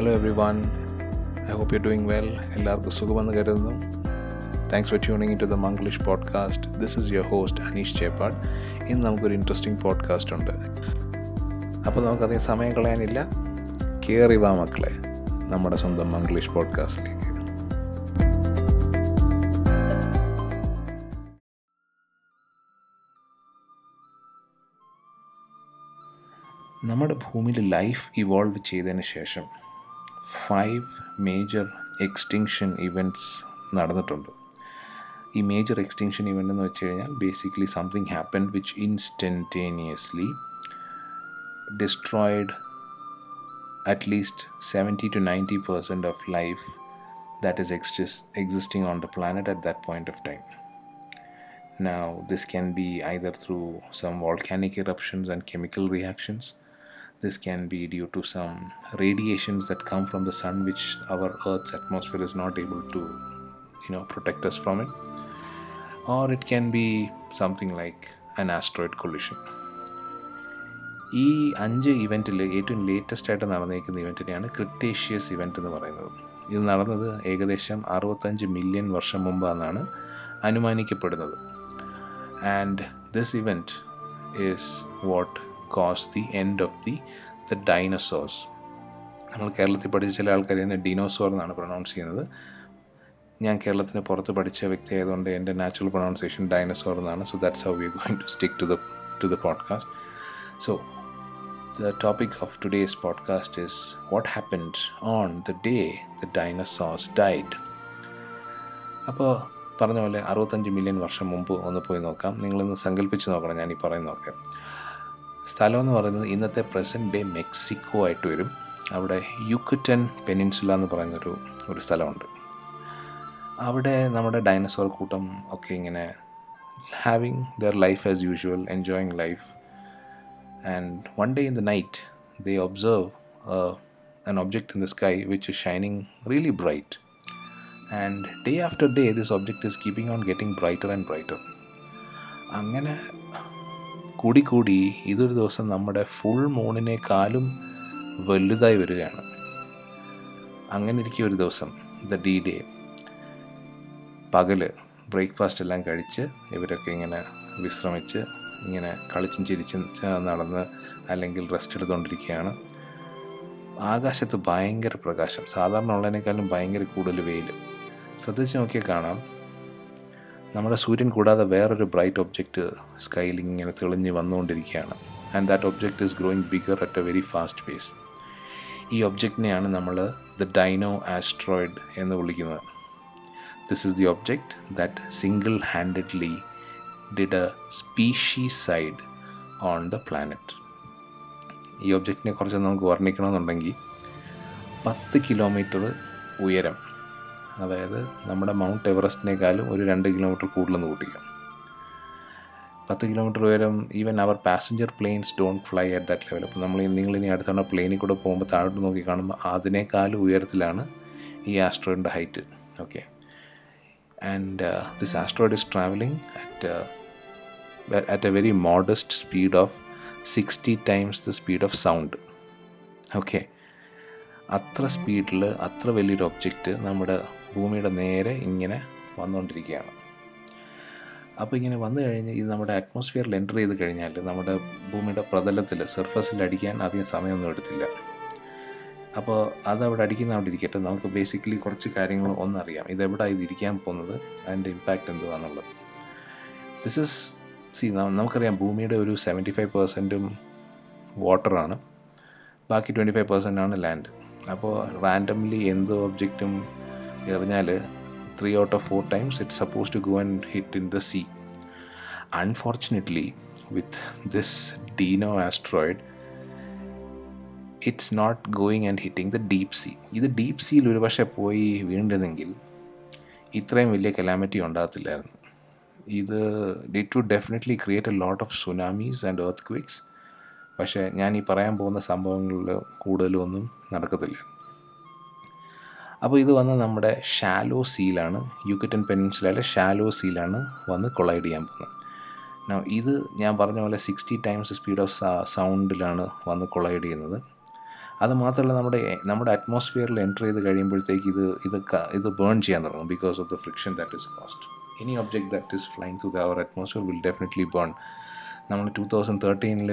Hello every one I hope you doing well എല്ലാവർക്കും സുഖമെന്ന് കരുതുന്നു. Thanks for tuning to the Manglish podcast this is your host Aneesh Cheppad ഇന്ന് നമുക്കൊരു interesting podcast ഉണ്ട്. അപ്പോൾ നമുക്കധികം സമയം കളയാനില്ല. കയറി വാ മക്കളെ നമ്മുടെ സ്വന്തം മംഗ്ലീഷ് പോഡ്കാസ്റ്റിലേക്ക് നമ്മുടെ ഭൂമിയിൽ ലൈഫ് ഇവോൾവ് ചെയ്തതിന് ശേഷം ഫൈവ് മേജർ എക്സ്റ്റിങ്ഷൻ ഇവന്റ്സ് നടന്നിട്ടുണ്ട് ഈ മേജർ എക്സ്റ്റിങ്ഷൻ ഇവന്റ് എന്ന് വെച്ച് കഴിഞ്ഞാൽ basically something happen which instantaneously destroyed at least seventy to ninety percent of life that is exist, existing on the planet at that point of time. Now, this can be either through some volcanic eruptions and chemical reactions. This can be due to some radiations that come from the sun, which our Earth's atmosphere is not able to, you know, protect us from it. Or it can be something like an asteroid collision. ഈ അഞ്ച് ഇവന്റിൽ ഏറ്റവും latest ആയിട്ട് നടന്നേക്കുന്ന ഇവന്റിനെയാണ് Cretaceous event എന്ന് പറയുന്നത് ഇത് നടന്നത് ഏകദേശം അറുപത്തഞ്ച് മില്യൺ വർഷം മുമ്പാണെന്നാണ് അനുമാനിക്കപ്പെടുന്നത് and this event is what cause the end of the the dinosaurs നമ്മൾ കേരളത്തിൽ പഠിച്ച ചില ആൾക്കാർ തന്നെ ഡിനോസോർ എന്നാണ് പ്രൊണൗൺസ് ചെയ്യുന്നത്. ഞാൻ കേരളത്തിന് പുറത്ത് പഠിച്ച വ്യക്തി ആയതുകൊണ്ട് എന്റെ നാച്ചുറൽ പ്രൊണൗൺസിയേഷൻ ഡൈനസോർ എന്നാണ്. So that's how we going to stick to the to the podcast so the topic of today's podcast is what happened on the day the dinosaurs died. അപ്പോൾ പറഞ്ഞ പോലെ അറുപത്തഞ്ച് മില്യൺ വർഷം മുമ്പ് ഒന്ന് പോയി നോക്കാം. നിങ്ങളൊന്ന് സങ്കല്പിച്ച് നോക്കണം ഞാൻ ഈ പറയുന്നതൊക്കെ. സ്ഥലം എന്ന് പറയുന്നത് ഇന്നത്തെ പ്രസന്റ് ഡേ മെക്സിക്കോ ആയിട്ട് വരും അവിടെ യുക്കുറ്റൻ പെനിൻസുല എന്ന് പറയുന്നൊരു ഒരു സ്ഥലമുണ്ട് അവിടെ നമ്മുടെ ഡൈനസോർ കൂട്ടം ഒക്കെ ഇങ്ങനെ having their life as usual enjoying life one day in the night they observe uh, an object in the sky which is shining really bright and day after day this object is keeping on getting brighter and brighter അങ്ങനെ കൂടി കൂടി ഇതൊരു ദിവസം നമ്മുടെ full മൂണിനേക്കാളും വലുതായി വരികയാണ്. അങ്ങനെ ഇരിക്കും ഒരു ദിവസം ദ ഡി ഡേ പകൽ ബ്രേക്ക്ഫാസ്റ്റ് എല്ലാം കഴിച്ച് ഇവരൊക്കെ ഇങ്ങനെ വിശ്രമിച്ച് ഇങ്ങനെ കളിച്ചും ചിരിച്ചും നടന്ന് അല്ലെങ്കിൽ റെസ്റ്റ് എടുത്തുകൊണ്ടിരിക്കുകയാണ് ആകാശത്ത് ഭയങ്കര പ്രകാശം. സാധാരണ ഉള്ളതിനേക്കാളും ഭയങ്കര കൂടുതൽ വെയിൽ ശ്രദ്ധിച്ച് നോക്കിയാൽ കാണാം. നമ്മുടെ സൂര്യൻ കൂടാതെ വേറൊരു ബ്രൈറ്റ് ഒബ്ജക്റ്റ് സ്കൈയിൽ ഇങ്ങനെ തെളിഞ്ഞ് വന്നുകൊണ്ടിരിക്കുകയാണ്. And that object is growing bigger at a very fast pace ഈ ഒബ്ജക്റ്റിനെയാണ് നമ്മൾ ദ ഡൈനോ ആസ്ട്രോയിഡ് എന്ന് വിളിക്കുന്നത്. This is the object that single handedly did a speciescide on the planet ഈ ഒബ്ജക്റ്റിനെ കുറിച്ച് നമുക്ക് വർണിക്കണമെന്നുണ്ടെങ്കിൽ പത്ത് കിലോമീറ്റർ ഉയരം അതായത് നമ്മുടെ മൗണ്ട് എവറസ്റ്റിനേക്കാളും ഒരു രണ്ട് കിലോമീറ്റർ കൂടുതലെന്ന് കൂട്ടിക്കാം. പത്ത് കിലോമീറ്റർ ഉയരം even our passenger planes don't fly at that level അപ്പോൾ നമ്മൾ നിങ്ങളിനി അടുത്തവണ പ്ലെയിനിൽ കൂടെ പോകുമ്പോൾ താഴോട്ട് നോക്കി കാണുമ്പോൾ അതിനേക്കാളും ഉയരത്തിലാണ് ഈ ആസ്ട്രോയിഡിന്റെ height okay this asteroid is traveling at uh, at a very modest speed of 60 times the speed of sound. Okay അത്ര സ്പീഡിൽ അത്ര വലിയൊരു ഒബ്ജക്റ്റ് നമ്മുടെ ഭൂമിയുടെ നേരെ ഇങ്ങനെ വന്നുകൊണ്ടിരിക്കുകയാണ്. അപ്പോൾ ഇങ്ങനെ വന്നു കഴിഞ്ഞ് ഇത് നമ്മുടെ അറ്റ്മോസ്ഫിയറിൽ എന്റർ ചെയ്ത് കഴിഞ്ഞാൽ നമ്മുടെ ഭൂമിയുടെ പ്രതലത്തിൽ സർഫസിൽ അടിക്കാൻ അധികം സമയമൊന്നും എടുത്തില്ല. അപ്പോൾ അതവിടെ അടിക്കുന്ന ഇരിക്കട്ടെ. നമുക്ക് ബേസിക്കലി കുറച്ച് കാര്യങ്ങൾ ഒന്നറിയാം. ഇതെവിടെ ഇത് പോകുന്നത്? അതിന്റെ ഇമ്പാക്റ്റ് എന്തുവാന്നുള്ളത്. ദിസ് ഇസ് സി നമുക്കറിയാം ഭൂമിയുടെ ഒരു സെവന്റി ഫൈവ് പെർസെന്റും വാട്ടറാണ് ബാക്കി ട്വന്റി ഫൈവ് പെർസെന്റ് ആണ് ലാൻഡ് അപ്പോൾ റാൻഡംലി എന്തോ ഒബ്ജക്റ്റും എറിഞ്ഞാൽ three out of four times it suppose to go and hit in the sea unfortunately with this dino asteroid it's not going and hitting the deep sea ഇത് deep സീയിൽ ഒരുപക്ഷെ പോയി വീണ്ടെങ്കിൽ ഇത്രയും വലിയ കലാമിറ്റി ഉണ്ടാകത്തില്ലായിരുന്നു. ഇത് it to definitely create a lot of tsunamis and earthquakes പക്ഷേ ഞാൻ ഈ പറയാൻ പോകുന്ന സംഭവങ്ങളിൽ കൂടുതലും ഒന്നും നടക്കത്തില്ല. അപ്പോൾ ഇത് വന്ന് നമ്മുടെ ഷാലോ സീലാണ് യുക്കറ്റൻ പെനിൻസുലയിലെ ഷാലോ സീലാണ് വന്ന് കൊളൈഡ് ചെയ്യാൻ പോകുന്നത്. ഇത് ഞാൻ പറഞ്ഞ പോലെ സിക്സ്റ്റി ടൈംസ് സ്പീഡ് ഓഫ് സൗണ്ടിലാണ് വന്ന് കൊളൈഡ് ചെയ്യുന്നത്. അത് മാത്രമല്ല നമ്മുടെ നമ്മുടെ അറ്റ്മോസ്ഫിയറിൽ എന്റർ ചെയ്ത് കഴിയുമ്പോഴത്തേക്ക് ഇത് ഇത് ഇത് ബേൺ ചെയ്യാൻ തുടങ്ങും because of the friction that is cost any object that is flying through the our atmosphere will definitely burn നമ്മൾ ടൂ തൗസൻഡ് തേർട്ടീനിൽ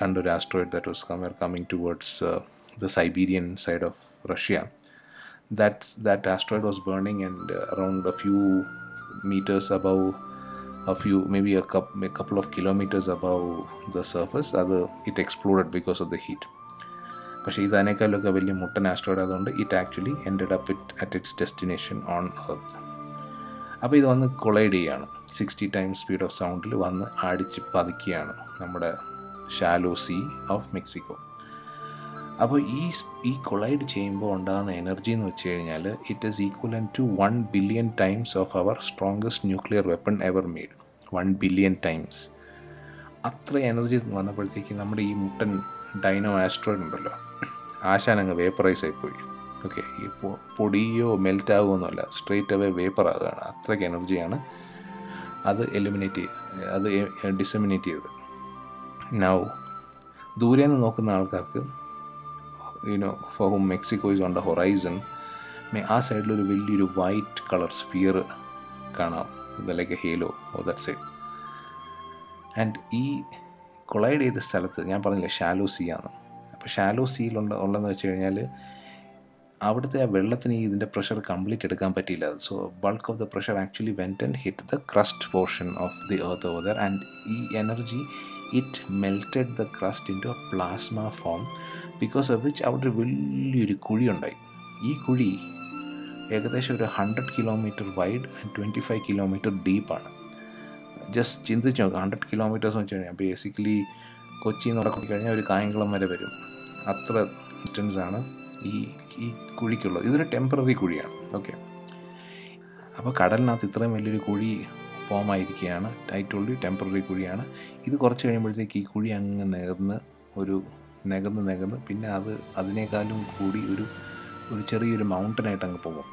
കണ്ടൊരു asteroid that was come coming towards the Siberian side of Russia that that asteroid was burning and uh, around a few meters above a few maybe a, coup a couple of kilometers above the surface അത് it exploded because of the heat പക്ഷേ ഇത് അതിനേക്കാളൊക്കെ വലിയ മുട്ടൻ asteroid ആയതുകൊണ്ട് it actually ended up it at its destination on earth അപ്പോൾ ഇത് വന്ന് കൊളൈഡ് ചെയ്യുകയാണ് സിക്സ്റ്റി ടൈംസ് സ്പീഡ് ഓഫ് സൗണ്ടിൽ വന്ന് അടിച്ച് പതിക്കുകയാണ് നമ്മുടെ ഷാലോ സീ ഓഫ് മെക്സിക്കോ അപ്പോൾ ഈ ഈ കൊളൈഡ് ചെയ്യുമ്പോൾ ഉണ്ടാകുന്ന എനർജി എന്ന് വെച്ച് കഴിഞ്ഞാൽ it is equal to one billion times of our strongest nuclear weapon ever made one billion times അത്ര എനർജി വന്നപ്പോഴത്തേക്ക് നമ്മുടെ ഈ മുട്ടൻ ഡൈനോ ആസ്ട്രോയിഡ് ഉണ്ടല്ലോ. ആശാനങ്ങ് വേപ്പറൈസ് ആയിപ്പോയി. ഓക്കെ ഈ പൊടിയോ മെൽറ്റ് ആകുമൊന്നുമല്ല സ്ട്രെയിറ്റ് അവേ വേപ്പർ ആകുകയാണ് അത്രയ്ക്ക് എനർജിയാണ് അത് എലിമിനേറ്റ് അത് ഡിസമിനേറ്റ് ചെയ്തത്. നൗ ദൂരെ നിന്ന് നോക്കുന്ന ആൾക്കാർക്ക് you know for hmm Mexico is on the horizon ആ സൈഡിലൊരു വലിയൊരു വൈറ്റ് കളർ സ്പിയർ കാണാം. Like a halo of that side and ഈ കൊളൈഡ് ചെയ്ത സ്ഥലത്ത് ഞാൻ പറഞ്ഞില്ലേ ഷാലോ സീ ആണ്. അപ്പോൾ ഷാലോ സീയിലുണ്ട് ഉള്ളതെന്ന് വെച്ച് കഴിഞ്ഞാൽ അവിടുത്തെ ആ വെള്ളത്തിന് ഈ ഇതിന്റെ പ്രഷർ കംപ്ലീറ്റ് എടുക്കാൻ പറ്റിയില്ല. So bulk of the pressure actually went and hit the crust portion of the earth over and ഈ energy it melted the crust into a plasma form because of which അവിടെ ഒരു വലിയൊരു കുഴി ഉണ്ടായി ഈ കുഴി ഏകദേശം ഒരു hundred kilometre wide and twenty five kilometre ഡീപ്പാണ് just ചിന്തിച്ച് നോക്കുക ഹൺഡ്രഡ് കിലോമീറ്റേഴ്സ് വെച്ച് കഴിഞ്ഞാൽ ബേസിക്കലി നിന്ന് നടക്കി കഴിഞ്ഞാൽ ഒരു കായംകുളം വരെ വരും. അത്ര ഡിസ്റ്റൻസ് ആണ് ഈ ഈ കുഴിക്കുള്ളത്. ഇതൊരു ടെമ്പററി കുഴിയാണ് ഓക്കെ അപ്പോൾ കടലിനകത്ത് ഇത്രയും വലിയൊരു കുഴി ഫോം ആയിരിക്കുകയാണ്. ടൈറ്റുള്ളി ടെമ്പററി കുഴിയാണ്. ഇത് കുറച്ച് കഴിയുമ്പോഴത്തേക്ക് ഈ കുഴി അങ്ങ് നേർന്ന് ഒരു നികന്ന് നികന്ന് പിന്നെ അത് അതിനേക്കാളും കൂടി ഒരു ഒരു ചെറിയൊരു മൗണ്ടനായിട്ട് അങ്ങ് പോകും.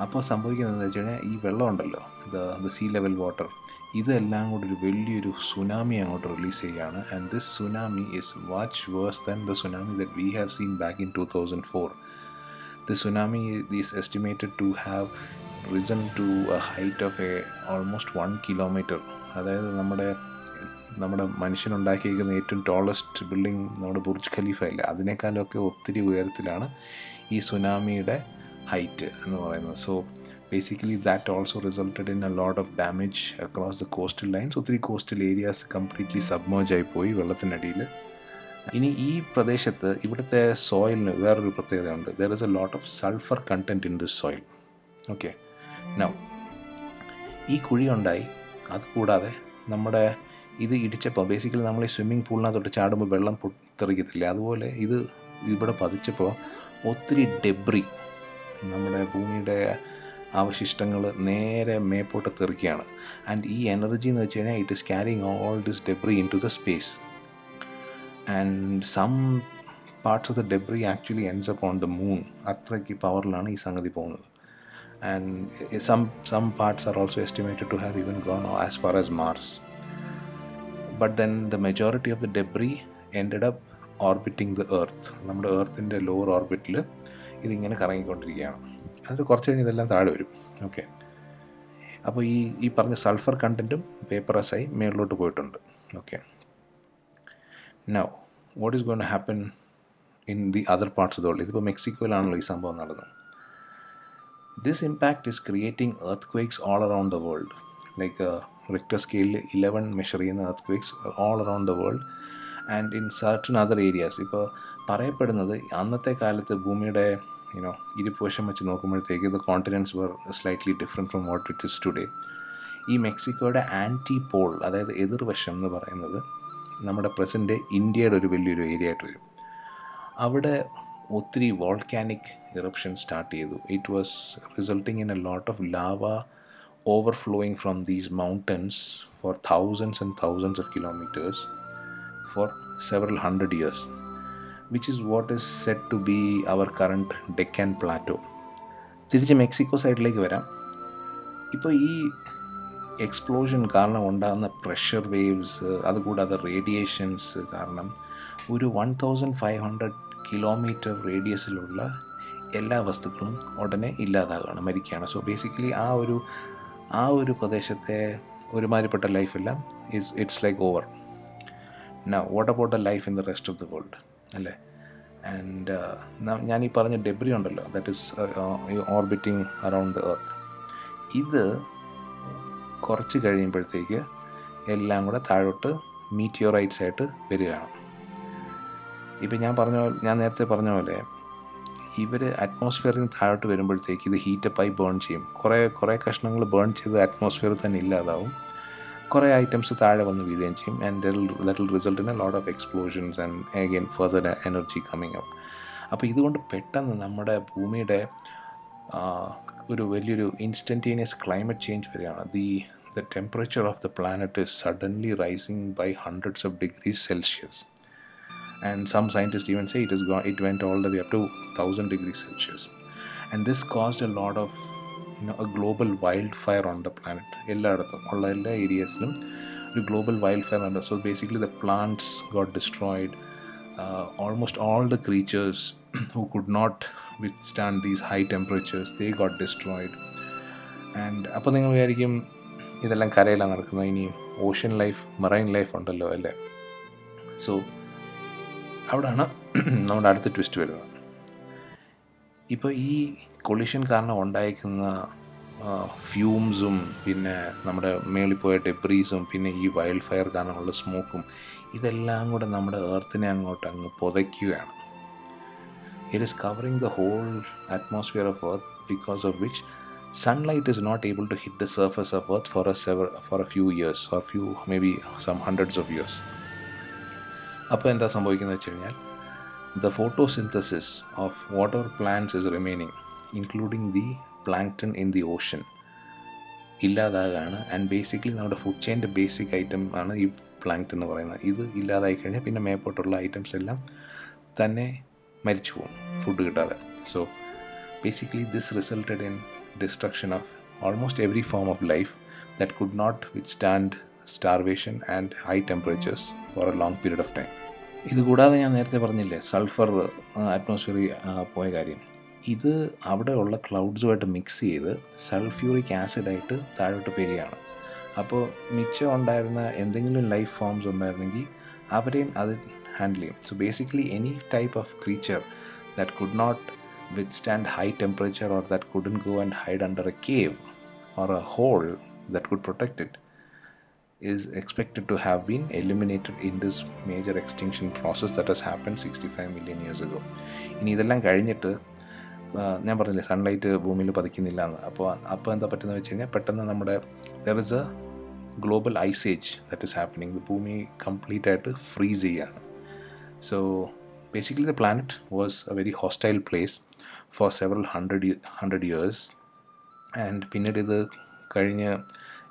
അപ്പോൾ സംഭവിക്കുന്നത് എന്താ വെച്ച് കഴിഞ്ഞാൽ ഈ വെള്ളമുണ്ടല്ലോ the the sea level water ഇതെല്ലാം കൂടി ഒരു വലിയൊരു സുനാമി അങ്ങോട്ട് റിലീസ് ചെയ്യുകയാണ്. And this tsunami is much worse than the tsunami that we have seen back in two thousand four the tsunami is estimated to have risen to a height of a almost one kilometre അതായത് നമ്മുടെ നമ്മുടെ മനുഷ്യനുണ്ടാക്കിയിരിക്കുന്ന ഏറ്റവും tallest building നമ്മുടെ Burj Khalifa ഇല്ല അതിനേക്കാളൊക്കെ ഒത്തിരി ഉയരത്തിലാണ് ഈ സുനാമിയുടെ ഹൈറ്റ് എന്ന് പറയുന്നത്. So basically that also resulted in a lot of damage across the coastal lines ഒത്തിരി കോസ്റ്റൽ ഏരിയാസ് കംപ്ലീറ്റ്ലി സബ്മേജ് ആയിപ്പോയി പോയി വെള്ളത്തിനടിയിൽ. ഇനി ഈ പ്രദേശത്ത് ഇവിടുത്തെ സോയിലിന് വേറൊരു പ്രത്യേകതയുണ്ട്. There is a lot of sulphur content in this soil okay now ഈ കുഴിയുണ്ടായി. അതുകൂടാതെ നമ്മുടെ ഇത് ഇടിച്ചപ്പോൾ ബേസിക്കലി നമ്മൾ ഈ സ്വിമ്മിംഗ് പൂളിനകത്തോട്ട് ചാടുമ്പോൾ വെള്ളം തെറിക്കത്തില്ലേ? അതുപോലെ ഇത് ഇവിടെ പതിച്ചപ്പോൾ ഒത്തിരി ഡെബ്രി നമ്മുടെ ഭൂമിയുടെ അവശിഷ്ടങ്ങൾ നേരെ മേപ്പോട്ട് തെറിക്കുകയാണ്. ആൻഡ് ഈ എനർജി എന്ന് വെച്ച് കഴിഞ്ഞാൽ it is carrying all this debris into the space and some parts of the debris actually ends up on the moon അത്രയ്ക്ക് പവറിലാണ് ഈ സംഗതി പോകുന്നത്. And some some parts are also estimated to have even gone as far as Mars but then the majority of the debris ended up orbiting the earth നമ്മുടെ എർത്തിന്റെ lower ഓർബിറ്റിൽ ഇതിങ്ങനെ കറങ്ങിക്കൊണ്ടിരിക്കുകയാണ്. അതിൽ കുറച്ച് കഴിഞ്ഞ് ഇതെല്ലാം താഴെ വരും. ഓക്കെ അപ്പോൾ ഈ ഈ പറഞ്ഞ സൾഫർ കണ്ടന്റും പേപ്പറസായി മേളിലോട്ട് പോയിട്ടുണ്ട്. Okay now what is gonna happen in the other parts of the world ഇതിപ്പോൾ മെക്സിക്കോയിലാണല്ലോ ഈ സംഭവം നടന്നത്. This impact is creating earthquakes all around the world like Richter സ്കെയിലിൽ ഇലവൻ മെഷർ ചെയ്യുന്ന earthquakes all around the world and in certain other areas ഇപ്പോൾ പറയപ്പെടുന്നത് അന്നത്തെ കാലത്ത് ഭൂമിയുടെ യുനോ ഇരുപുവശം വെച്ച് നോക്കുമ്പോഴത്തേക്ക് the continents were slightly different from what it is today ഈ മെക്സിക്കോയുടെ ആന്റി പോൾ അതായത് എതിർവശം എന്ന് പറയുന്നത് നമ്മുടെ പ്രസന്റ് ഇന്ത്യയുടെ ഒരു വലിയൊരു ഏരിയ ആയിട്ട് വരും. അവിടെ ഒത്തിരി വോൾക്കാനിക് ഇറപ്ഷൻ സ്റ്റാർട്ട് ചെയ്തു. It was resulting in a lot of lava overflowing from these mountains for thousands and thousands of kilometers for several hundred years, which is what is said to be our current Deccan Plateau. തിരിച്ച് Mexico സൈഡിലേക്ക് വരാം ഇപ്പോൾ ഈ explosion കാരണം ഉണ്ടാകുന്ന pressure waves അതുകൂടാതെ radiations കാരണം ഒരു one thousand five hundred kilometre റേഡിയസിലുള്ള എല്ലാ വസ്തുക്കളും ഉടനെ ഇല്ലാതാകുകയാണ് മരിക്കുകയാണ് സോ ബേസിക്കലി ആ ഒരു ആ ഒരു പ്രദേശത്തെ ഒരുമാതിരിപ്പെട്ട ലൈഫെല്ലാം is it's like over now what about the life in the rest of the world അല്ലേ? ആൻഡ് ഞാൻ ഈ പറഞ്ഞ ഡെബ്രി ഉണ്ടല്ലോ that is orbiting around earth ഇത് കുറച്ച് കഴിയുമ്പോഴത്തേക്ക് എല്ലാം കൂടെ താഴോട്ട് മീറ്റിയോറൈറ്റ്സ് ആയിട്ട് വരികയാണ്. ഇപ്പം ഞാൻ പറഞ്ഞ ഞാൻ നേരത്തെ പറഞ്ഞ പോലെ ഇവർ അറ്റ്മോസ്ഫിയറിൽ നിന്ന് താഴോട്ട് വരുമ്പോഴത്തേക്ക് ഇത് ഹീറ്റപ്പായി ബേൺ ചെയ്യും. കുറേ കുറേ കഷ്ണങ്ങൾ ബേൺ ചെയ്ത് അറ്റ്മോസ്ഫിയറിൽ തന്നെ ഇല്ലാതാവും. കുറേ ഐറ്റംസ് താഴെ വന്ന് വീഴുകയും ചെയ്യും. And that will result in a lot of explosions and again further energy coming up അപ്പോൾ ഇതുകൊണ്ട് പെട്ടെന്ന് നമ്മുടെ ഭൂമിയുടെ ഒരു വലിയൊരു ഇൻസ്റ്റന്റേനിയസ് ക്ലൈമറ്റ് ചേഞ്ച് വരികയാണ്. The the temperature of the planet is suddenly rising by hundreds of degrees Celsius and some scientists even say it has gone it went all the way up to 1000 degrees celsius. And this caused a lot of you know a global wildfire on the planet. എല്ലായിടത്തും ഉള്ള എല്ലാ ഏരിയസിലും ഒരു global wild fire ഉണ്ട്. So basically the plants got destroyed almost all the creatures who could not withstand these high temperatures they got destroyed and അപ്പോൾ നിങ്ങൾ വിചാരിക്കും ഇതെല്ലാം കരയിലാണ് നടക്കുന്നത്. ഇനി ഓഷ്യൻ ലൈഫ് മറൈൻ ലൈഫ് ഉണ്ടല്ലോ അല്ലേ? സോ അവിടാണ് നമ്മുടെ അടുത്ത ട്വിസ്റ്റ് വരുന്നത്. ഇപ്പോൾ ഈ കൊളിഷൻ കാരണം ഉണ്ടായിരിക്കുന്ന ഫ്യൂംസും പിന്നെ നമ്മുടെ മേളിൽ പോയ ഡെബ്രീസും പിന്നെ ഈ വൈൽഡ് ഫയർ കാരണമുള്ള സ്മോക്കും ഇതെല്ലാം കൂടെ നമ്മുടെ എർത്തിനെ അങ്ങോട്ട് അങ്ങ് പുതയ്ക്കുകയാണ്. It is covering the whole atmosphere of earth because of which sunlight is not able to hit the surface of earth earth a several for a few years or few maybe some hundreds of years. അപ്പോൾ എന്താ സംഭവിക്കുന്നത് വെച്ച് കഴിഞ്ഞാൽ the photosynthesis of water plants is remaining including the plankton in the ocean ഇല്ലാതാകാണ്. And basically നമ്മുടെ food ചെയിന്റെ basic item ആണ് ഈ plankton എന്ന് പറയുന്നത്. ഇത് ഇല്ലാതായി കഴിഞ്ഞാൽ പിന്നെ മേപ്പോട്ടുള്ള ഐറ്റംസ് എല്ലാം തന്നെ മരിച്ചു പോകും ഫുഡ് കിട്ടാതെ. So basically this resulted in destruction of almost every form of life that could not withstand starvation and high temperatures for a long period of time ഇതുകൂടാതെ ഞാൻ നേരത്തെ പറഞ്ഞില്ലേ സൾഫർ അറ്റ്മോസ്ഫിയറിൽ പോയ കാര്യം. ഇത് അവിടെ ഉള്ള ക്ലൗഡ്സുമായിട്ട് മിക്സ് ചെയ്ത് സൾഫ്യൂറിക് ആസിഡായിട്ട് താഴോട്ട് പെരുകയാണ് അപ്പോൾ മിച്ചം ഉണ്ടായിരുന്ന എന്തെങ്കിലും ലൈഫ് ഫോംസ് ഉണ്ടായിരുന്നെങ്കിൽ അവരെയും അത് ഹാൻഡിൽ ചെയ്യും. So basically any type of creature that could not withstand high temperature or that couldn't go and hide under a cave or a hole that could protect it is expected to have been eliminated in this major extinction process that has happened 65 million years ago ഇനി ഇതെല്ലാം കഴിഞ്ഞിട്ട് ഞാൻ പറഞ്ഞില്ലേ sunlight ഭൂമിയിൽ പതിക്കുന്നില്ല എന്ന് അപ്പോൾ അപ്പോൾ എന്താ പറ്റുന്നത് വെച്ച് കഴിഞ്ഞാൽ പെട്ടെന്ന് നമ്മുടെ there is a global ice age that is happening ഭൂമി കംപ്ലീറ്റ് ആയിട്ട് ഫ്രീസ് ചെയ്യാണ് basically, the planet was a very hostile place for several hundred ye- hundred years, and പിന്നീട് ഇത് കഴിഞ്ഞ്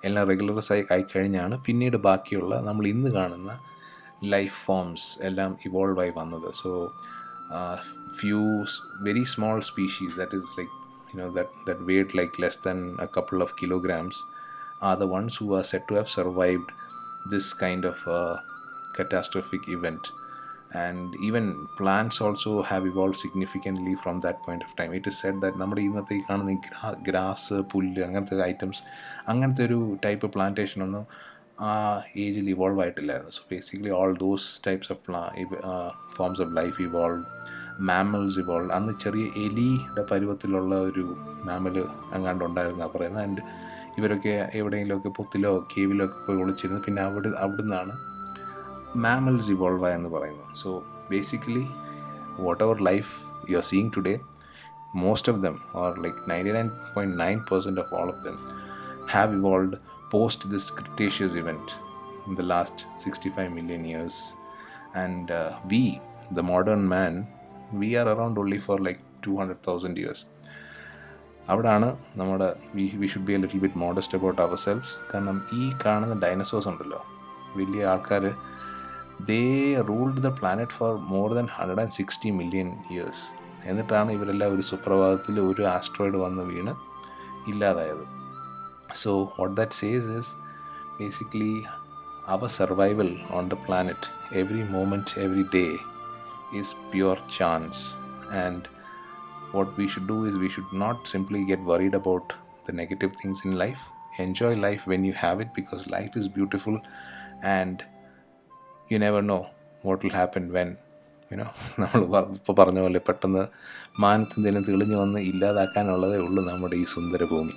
എല്ലാം റെഗുലറസ് ആയി ആയി കഴിഞ്ഞാണ് പിന്നീട് ബാക്കിയുള്ള നമ്മൾ ഇന്ന് കാണുന്ന ലൈഫ് ഫോംസ് എല്ലാം ഇവോൾവ് ആയി വന്നത് so few very small species that is like you know that that weighed like less than a couple of kilograms are the ones who are said to have survived this kind of uh, catastrophic event even even also have evolve significantly significantly that point of time it is is that നമ്മുടെ ഇന്നത്തെ ഈ കാണുന്ന ഗ്രാ grass പുല്ല് അങ്ങനത്തെ items അങ്ങനത്തെ ഒരു type plantation ഒന്നും ആ ഏജിൽ evolve ആയിട്ടില്ലായിരുന്നു. So basically all those types of പ്ലാ forms of life evolve mammals evolve അന്ന് ചെറിയ എലിയുടെ പരുവത്തിലുള്ള ഒരു മാമൽ അങ്ങാണ്ട് ഉണ്ടായിരുന്നാണ് പറയുന്നത്. ആൻഡ് ഇവരൊക്കെ എവിടെയെങ്കിലുമൊക്കെ പുത്തിലോ കേവിലോ ഒക്കെ പോയി ഒളിച്ചിരുന്നു പിന്നെ അവിടെ അവിടുന്നാണ് mammals evolve എന്ന് പറയുന്നു so basically whatever life you are seeing today most of them or like 99.9% of all of them have evolved post this cretaceous event in the last 65 million years and uh, we the modern man we are around only for like 200000 years അവിടാണ് നമ്മുടെ we we should be a little bit modest about ourselves കാരണം ഈ കാണുന്ന ഡൈനസോഴ്സ് ഉണ്ടല്ലോ വലിയ ആൾക്കാർ they ruled the planet for more than hundred and sixty million years എന്നിട്ടാണ് ഇവരെല്ലാം ഒരു സുപ്രഭാതത്തിൽ ഒരു ആസ്ട്രോയിഡ് വന്ന് വീണ് ഇല്ലാതായത് so what that says is basically our survival on the planet every moment every day is pure chance and what we should do is we should not simply get worried about the negative things in life enjoy life when you have it because life is beautiful and you never know what will happen when you know നമ്മൾ ഇപ്പോൾ പറഞ്ഞ പോലെ പെട്ടെന്ന് മാനത്തെന്തെങ്കിലും തെളിഞ്ഞു വന്ന് ഇല്ലാതാക്കാനുള്ളതേ ഉള്ളൂ നമ്മുടെ ഈ സുന്ദര ഭൂമി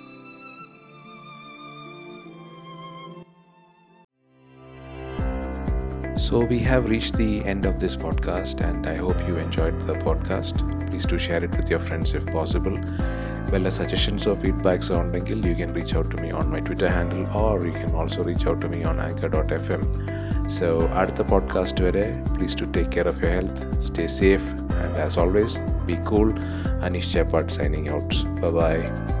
So, we have reached the end of this podcast, and I hope you enjoyed the podcast. Please do share it with your friends if possible. Well, suggestions or feedbacks on Dengil, you can reach out to me on my Twitter handle or you can also reach out to me on anchor.fm. So, the podcast vare, please to take care of your health, stay safe, and as always, be cool. Anish Chapat signing out. Bye bye.